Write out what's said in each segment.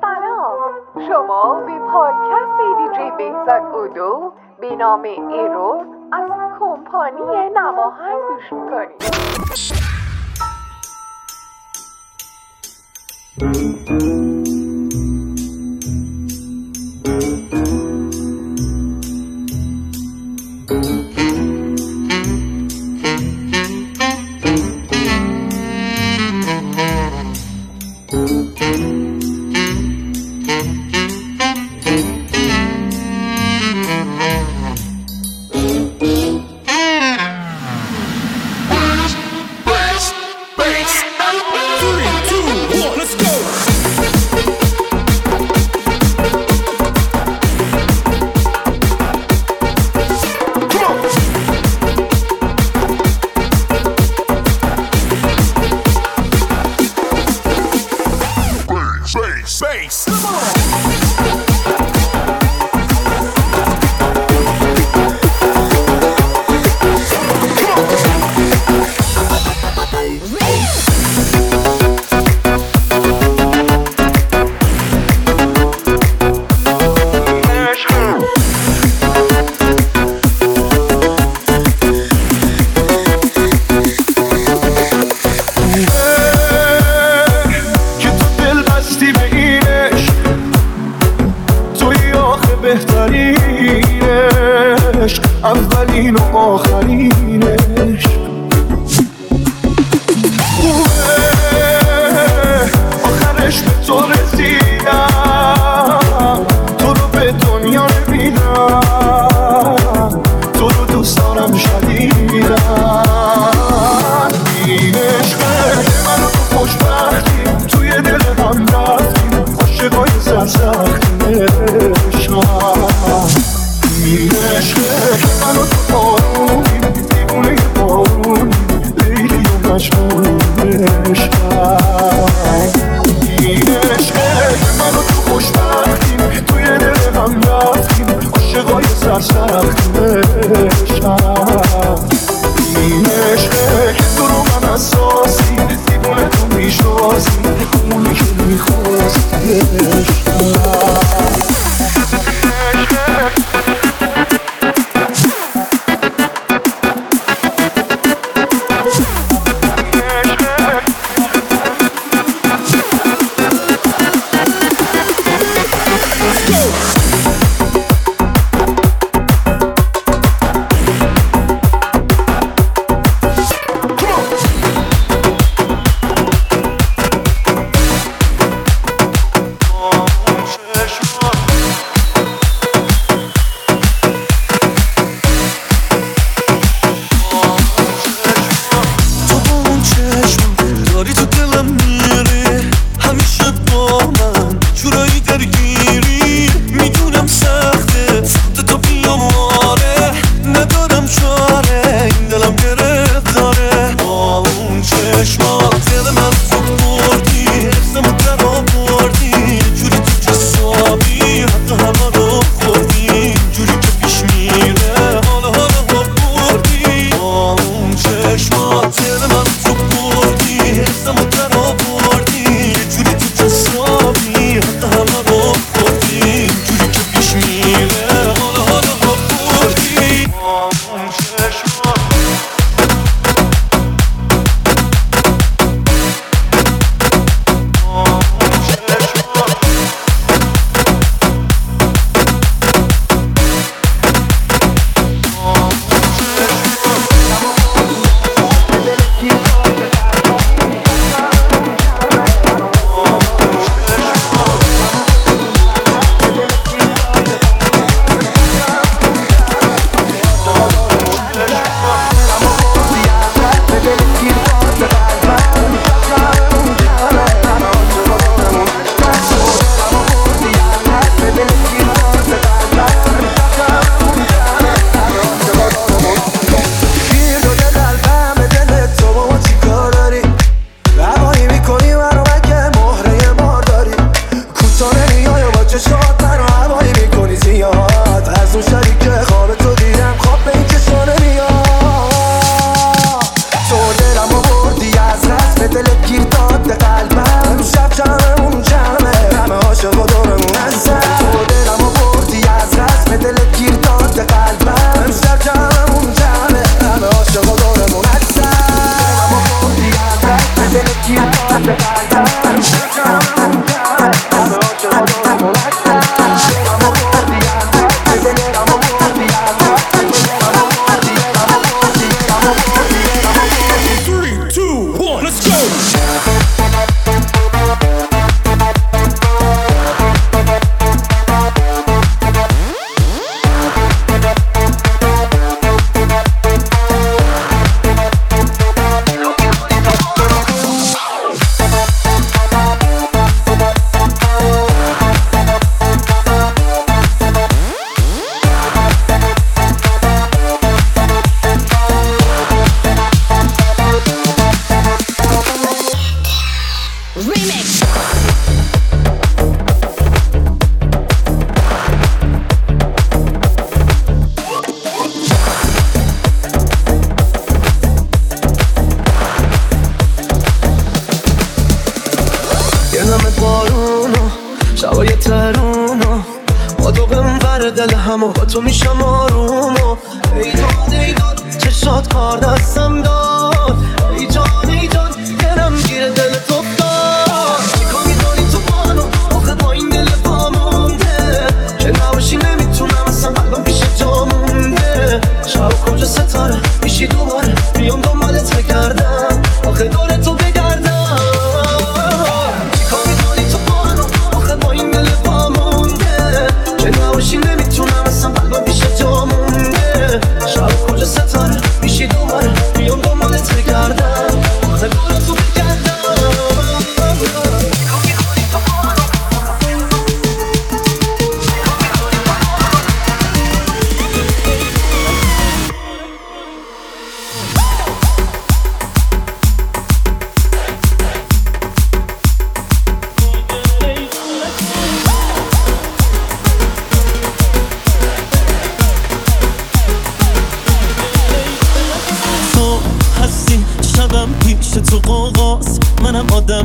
سلام شما به پادکست دیجی بهزاد اودو به نام ایرور از کمپانی نماهن گوش می‌کنید Thank you. Oh.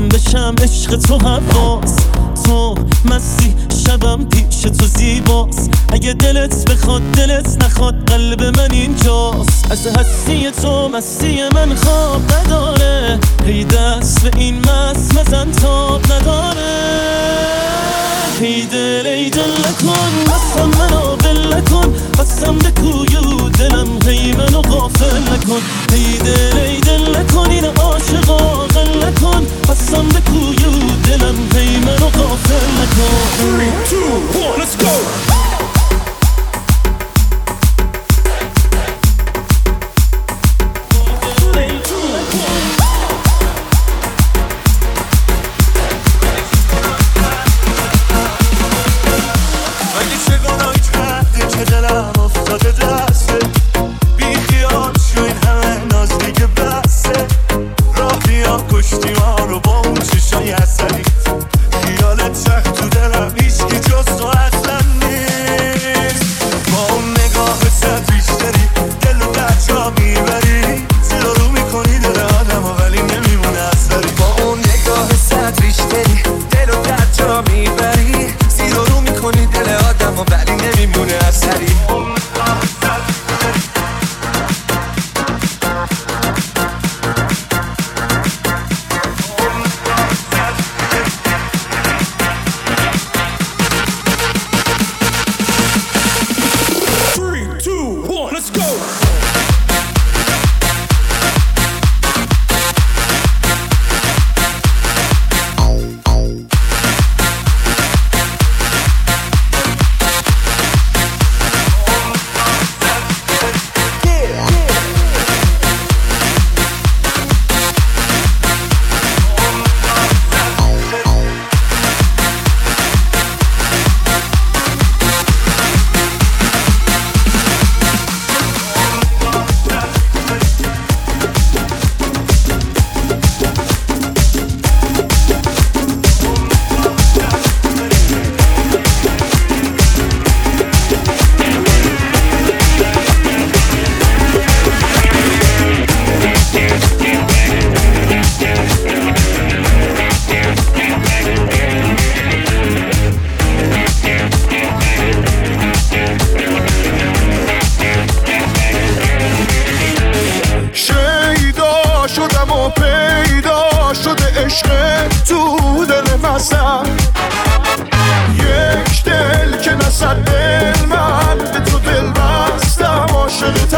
من بشم عشق تو حواس. تو مسی شبم پیش تو زیباس اگه دلت بخواد دلت نخواد قلب من اینجاست. از هستی تو مسی من خواب نداره. هی دست به این مس مزن تاب نداره. هی دل ای دل نکن قسم منو دلم هی منو غافل نکن. دل این عاشق آقل نکن قسم دلم هی منو غافل نکن. 3, 2, let's go.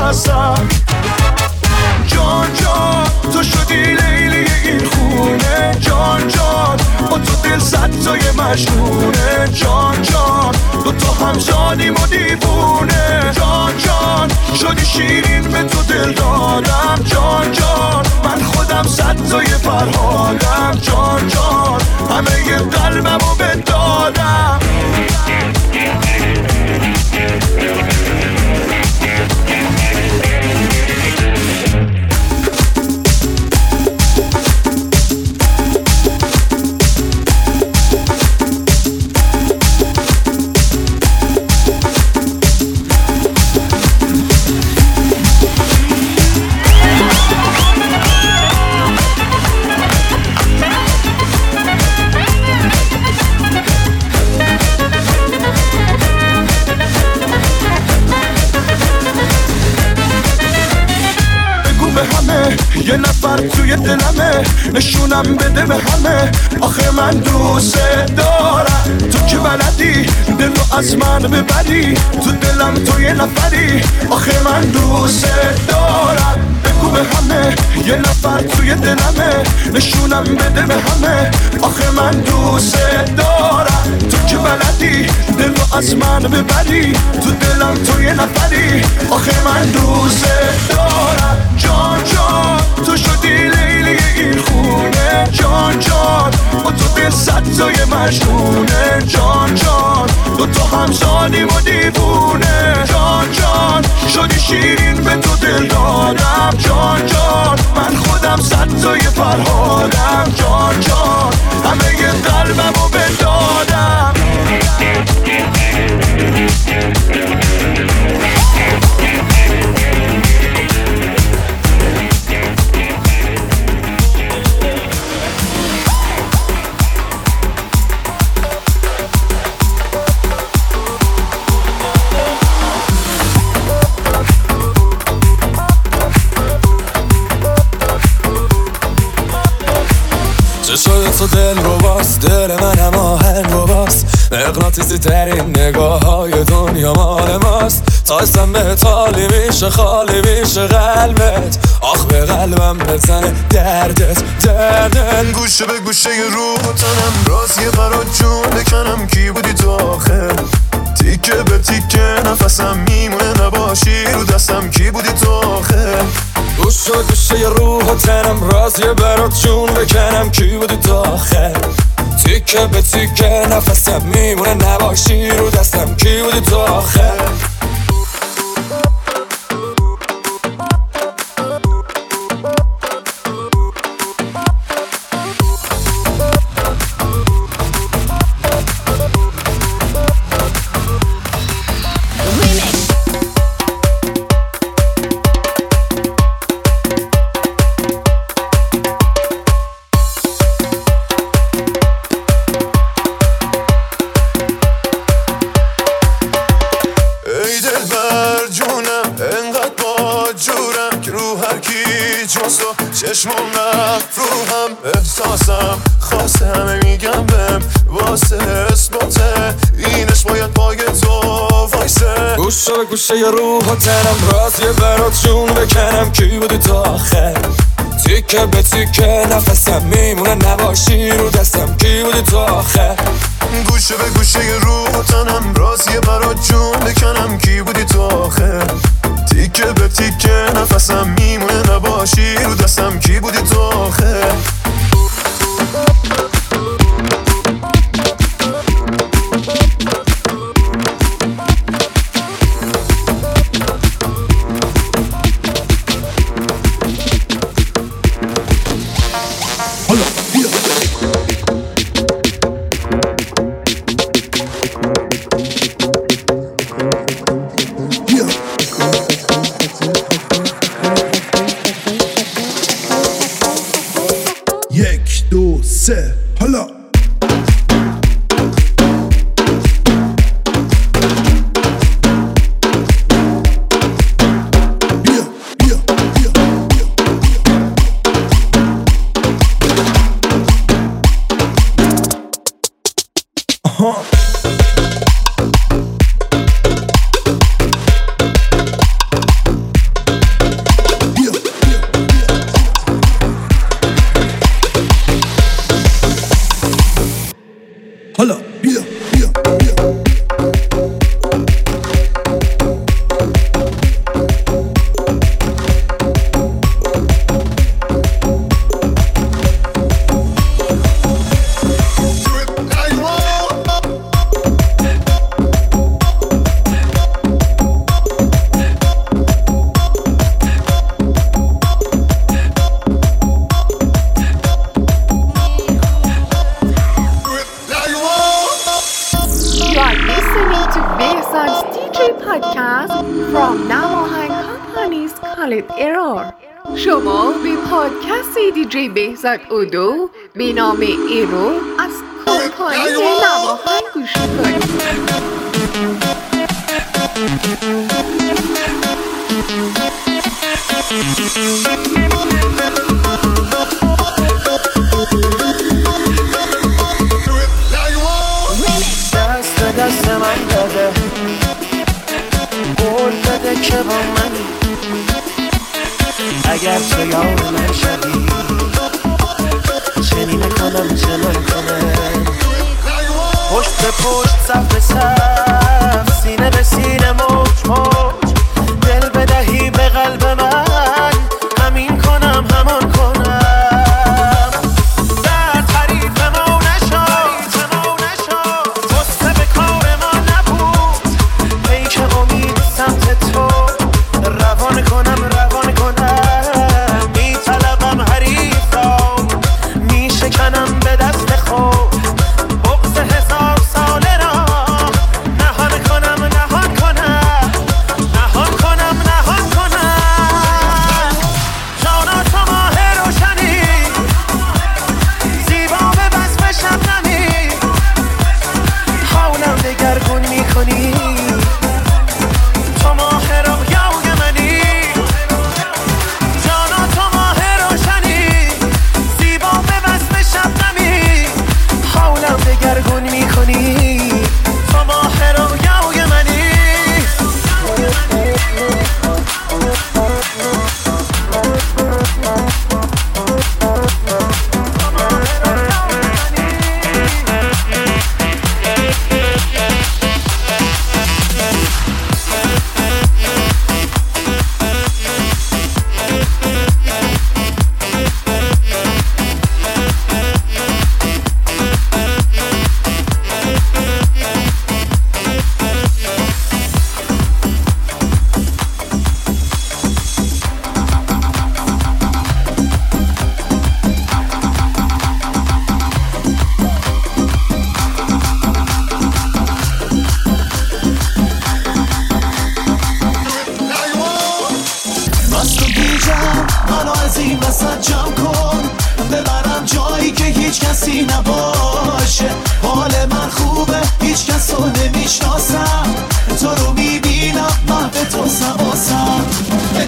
تصم جان جان تو شدی لیلی این خونه. جان جان با تو دل صد تای مجنونه. جان جان دو تا هم و جان جان شدی شیرین به تو دل دادم. جان جان من خودم صد تای فرهادم. جان جان همه قلبم رو بدادم نفر توی دلمه نشونم بده به همه. آخه من دوست دارم. تو که بلدی دل رو از من ببری. تو دلم تو یه نفری. آخه من دوست دارم. بگو به همه یه نفر توی دلمه. نشونم بده به همه. آخه من دوست دارم. تو که بلدی دل رو از من ببری. تو دلم تو یه نفری. آخه من دوست دارم. جان جان تو شدی لیلی این خونه. جان جان با تو دل صد تای مجنونه. جان جان دو تا هم جانیم و دیوونه. جان جان شدی شیرین به تو دل دادم. جان جان من خودم صد تای به تالی میشه خالی میشه قلبت. آخ به قلبم بزنه دردت دردن گوشه به گوشه روح و تنم راز یه برات جون بکنم. کی بودی تو آخر؟ تیکه به تیکه نفسم میمونه نباشی رو دستم. کی بودی تو آخر؟ گوش و گوشه روح و تنم رازی برات جون بکنم. کی بودی تا آخر؟ تیکه به تیکه نفسم میمونه نباشی رو دستم. کی بودی تا آخر؟ ای وایسه گوشه روح و تنم رازی برات جون بکنم. کی بودی تا آخر؟ تیکه به تیکه نفسم میمونه نباشی رو دستم. کی بودی تا آخر؟ گوشه به گوشه روح و تنم رازیه برات جون بکنم. کی بودی تو آخر؟ تیکه به تیکه نفسم میمونه نباشی رو دستم. کی بودی تو آخر؟ It Error. شما به پادکست دیجی بهزاد اودو به نام ایرور از کمپانی نواهن گوش کنید دست من داده. قول که با منی. اگر تو یار من شدی چنین کنم چه کنه پشت به پشت صف به صف سینه به سینه موج موج. دل بدهی به قلب من.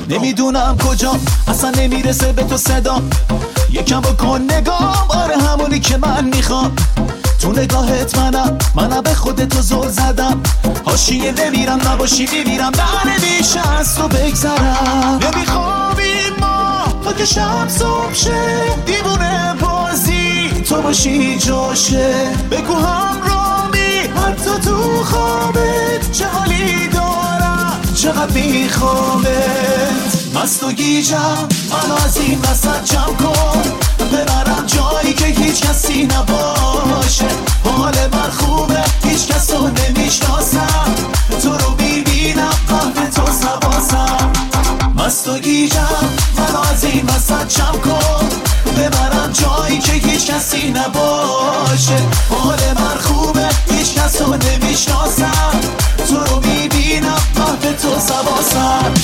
نمی‌دونم کجا. اصلا نمی‌رسه به تو صدا. یکم بکن نگام. آره همونی که من می‌خوام. تو نگاهت منم. منم به خودتو زل زدم. حاشیه نمیرم نباشی میمیرم. در نمیشه از تو بگذرم. نمیخوابیم ما. تا که شب صبح شه. دیوونه بازی. تو باشی جاشه. بگو همرامی حتی تو خوابت چه حالی چقدر میخوامت مست و گیجم منو از این وسط جمع کن. ببرم جایی که هیچ کسی نباشه. حال من خوبه هیچ کس رو نمی‌شناسم. تو رو می‌بینم قلب تو سواسم مست و گیجم منو از این وسط جمع کن. ببرم جایی که só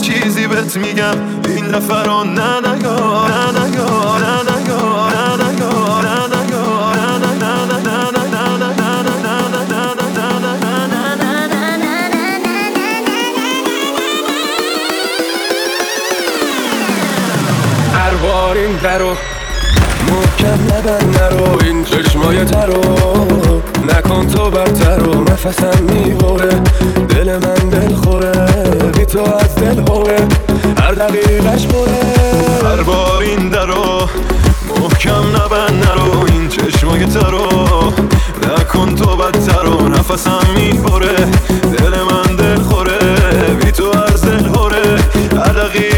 چیزی بهت میگم این دفعه رو نه نگار نه نگار نه نگار نه نگار نه نگار نه نگار نه هر بار این درو محکم نبند نرو این چشمای ترو تو برتر رو نفسم می‌بره. دل من دل خوره بی تو از دل خوره هر دقیقش بره هر بار این درو محکم نبند نرو این چشمای ترو نکن تو بدتر و نفسم می‌بره. دل من دل خوره بی تو از دل خوره هر دقیقش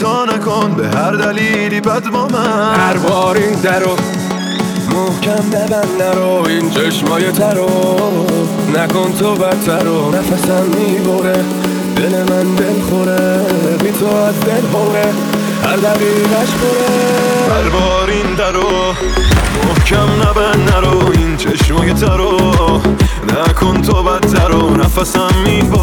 تا نکن به هر دلیلی بد با من. هر بار این درو محکم نبند نرو این چشمای ترو نکن تو بدتر رو نفسم می‌بره. دل من دل خوره بی تو از دل خوره هر دقیقش بره. هر بار این درو محکم نبند نرو این چشمای ترو نکن تو بدتر رو نفسم می‌بره.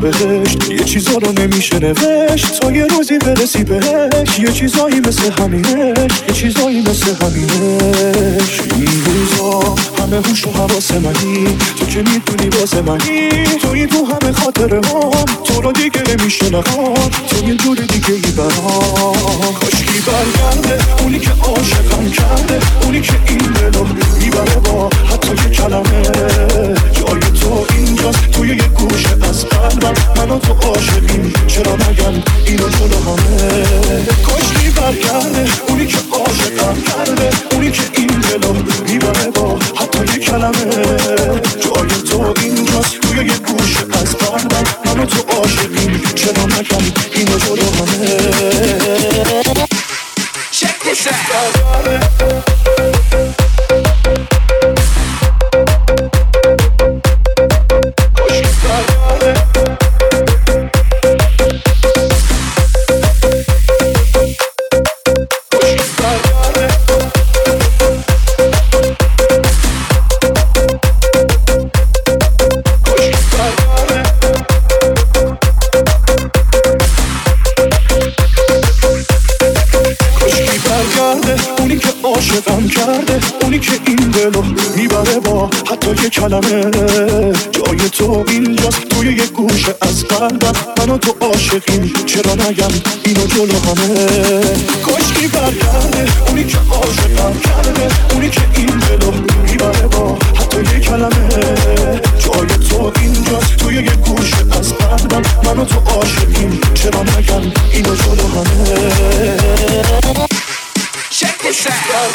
بهشت. یه چیزا رو نمیشه نوشت. تا یه روزی برسی بهش. یه چیزایی مثل همینش یه چیزایی مثل همینش این روزا همه هوش و حواس منی. تو که می‌دونی واسه منی. توی تو همه خاطره هم تو رو دیگه نمیشه نخواد تو یه جور دیگه ای برام. کاشکی برگرده. اونی که عاشقم کرده. اونی که این دلو می‌بره با حتی یه کلمه. قلبم منو تو عاشقیم چرا نگم اینو جلو همه؟ کاشکی برگرده اونی که عاشقم کرده اونی که این دلو می‌بره با حتی یه کلمه. عاشقم کرده. اونی که این دلو می‌بره با حتی یه کلمه. جای تو اینجاست توی یه گوشه از قلبم. منو تو عاشقیم چرا نگم؟ اینو جلو همه. کاشکی برگرده اونی که عاشقم کرده. اونی که این دلو می‌بره با حتی یه کلمه. جای تو اینجاست توی یه گوشه از قلبم. منو تو عاشقیم چرا نگم؟ اینو جلو همه. Check this out.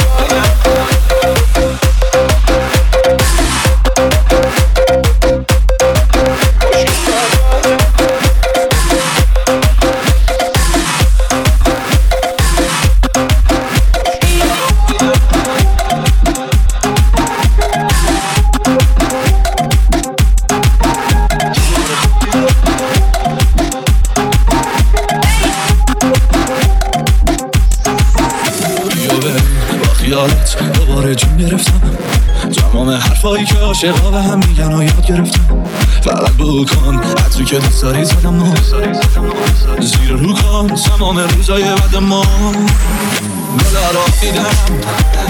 عاشقا به هم میگن و یاد گرفتم فقط بو کن عطری که دوست داری زدم زیر رو کن تمام روزای بعد ما. گلا را دیدم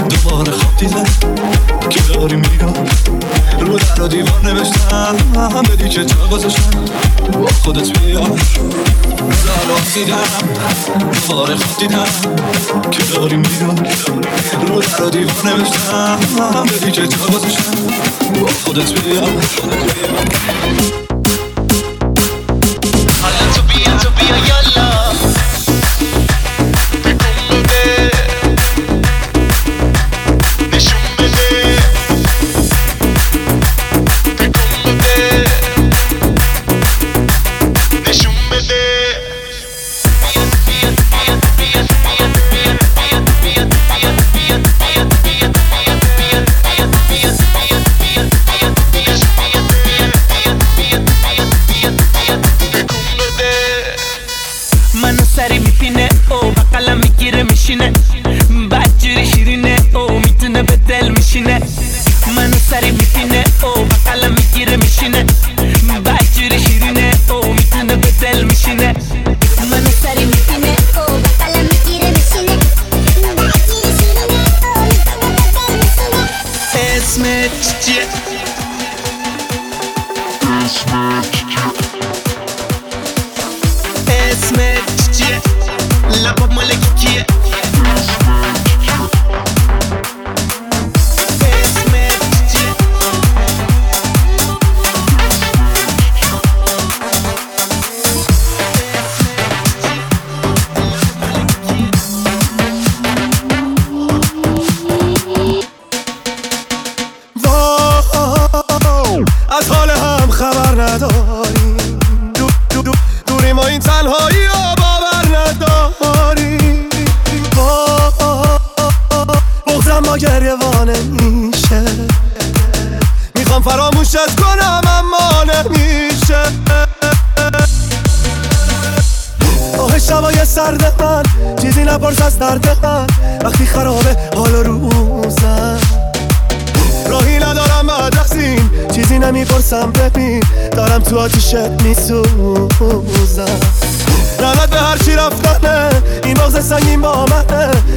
دوباره خواب دیدم. که داری میگم؟ رو در دیوار نوشتم. بدی که جا گذاشتم با خودت بیا گلا را دیدم دوباره خواب دیدم. که داری میگم؟ رو در دیوار نوشتم. بدی که جا گذاشتم Pour de tuer.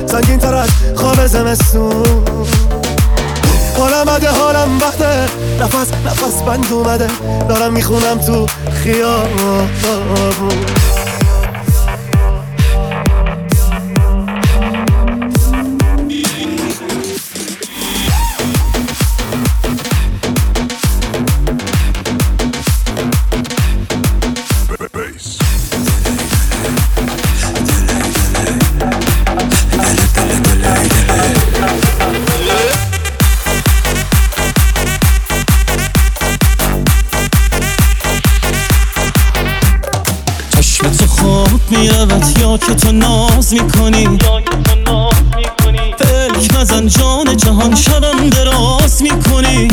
سنگین تر از خواب زمستون. حالم بده حالم بده نفس نفس بند اومده. دارم می‌خونم تو خیابون. می‌کنی. فلک نزن جان جهان شبم دراز می‌کنی.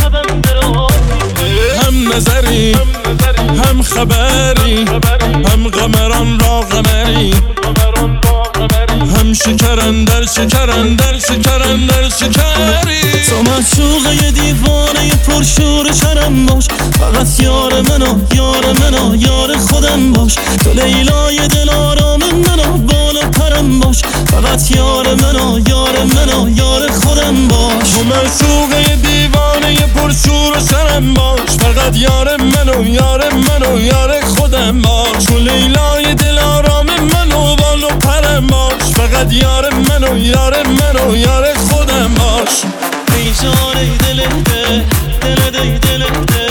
هم نظری هم خبری هم قمران را قمری. هم شکرن در شکرن در شکرن در شکری. تو معشوق دیوانه پرشور شرم باش. فقط یار منو یار منو یار خودم باش. تو لیلای دل آرام منو بالا پرم باش. فقط یار منو یار منو یار خودم باش. تو معشوق دیوانه پرشور شرم باش. فقط یار منو یار منو یار خودم باش. تو لیلای دل آرام فقط یار من منو یار من منو یار خودم باش. ای جان ای دل ده دل ده دل ده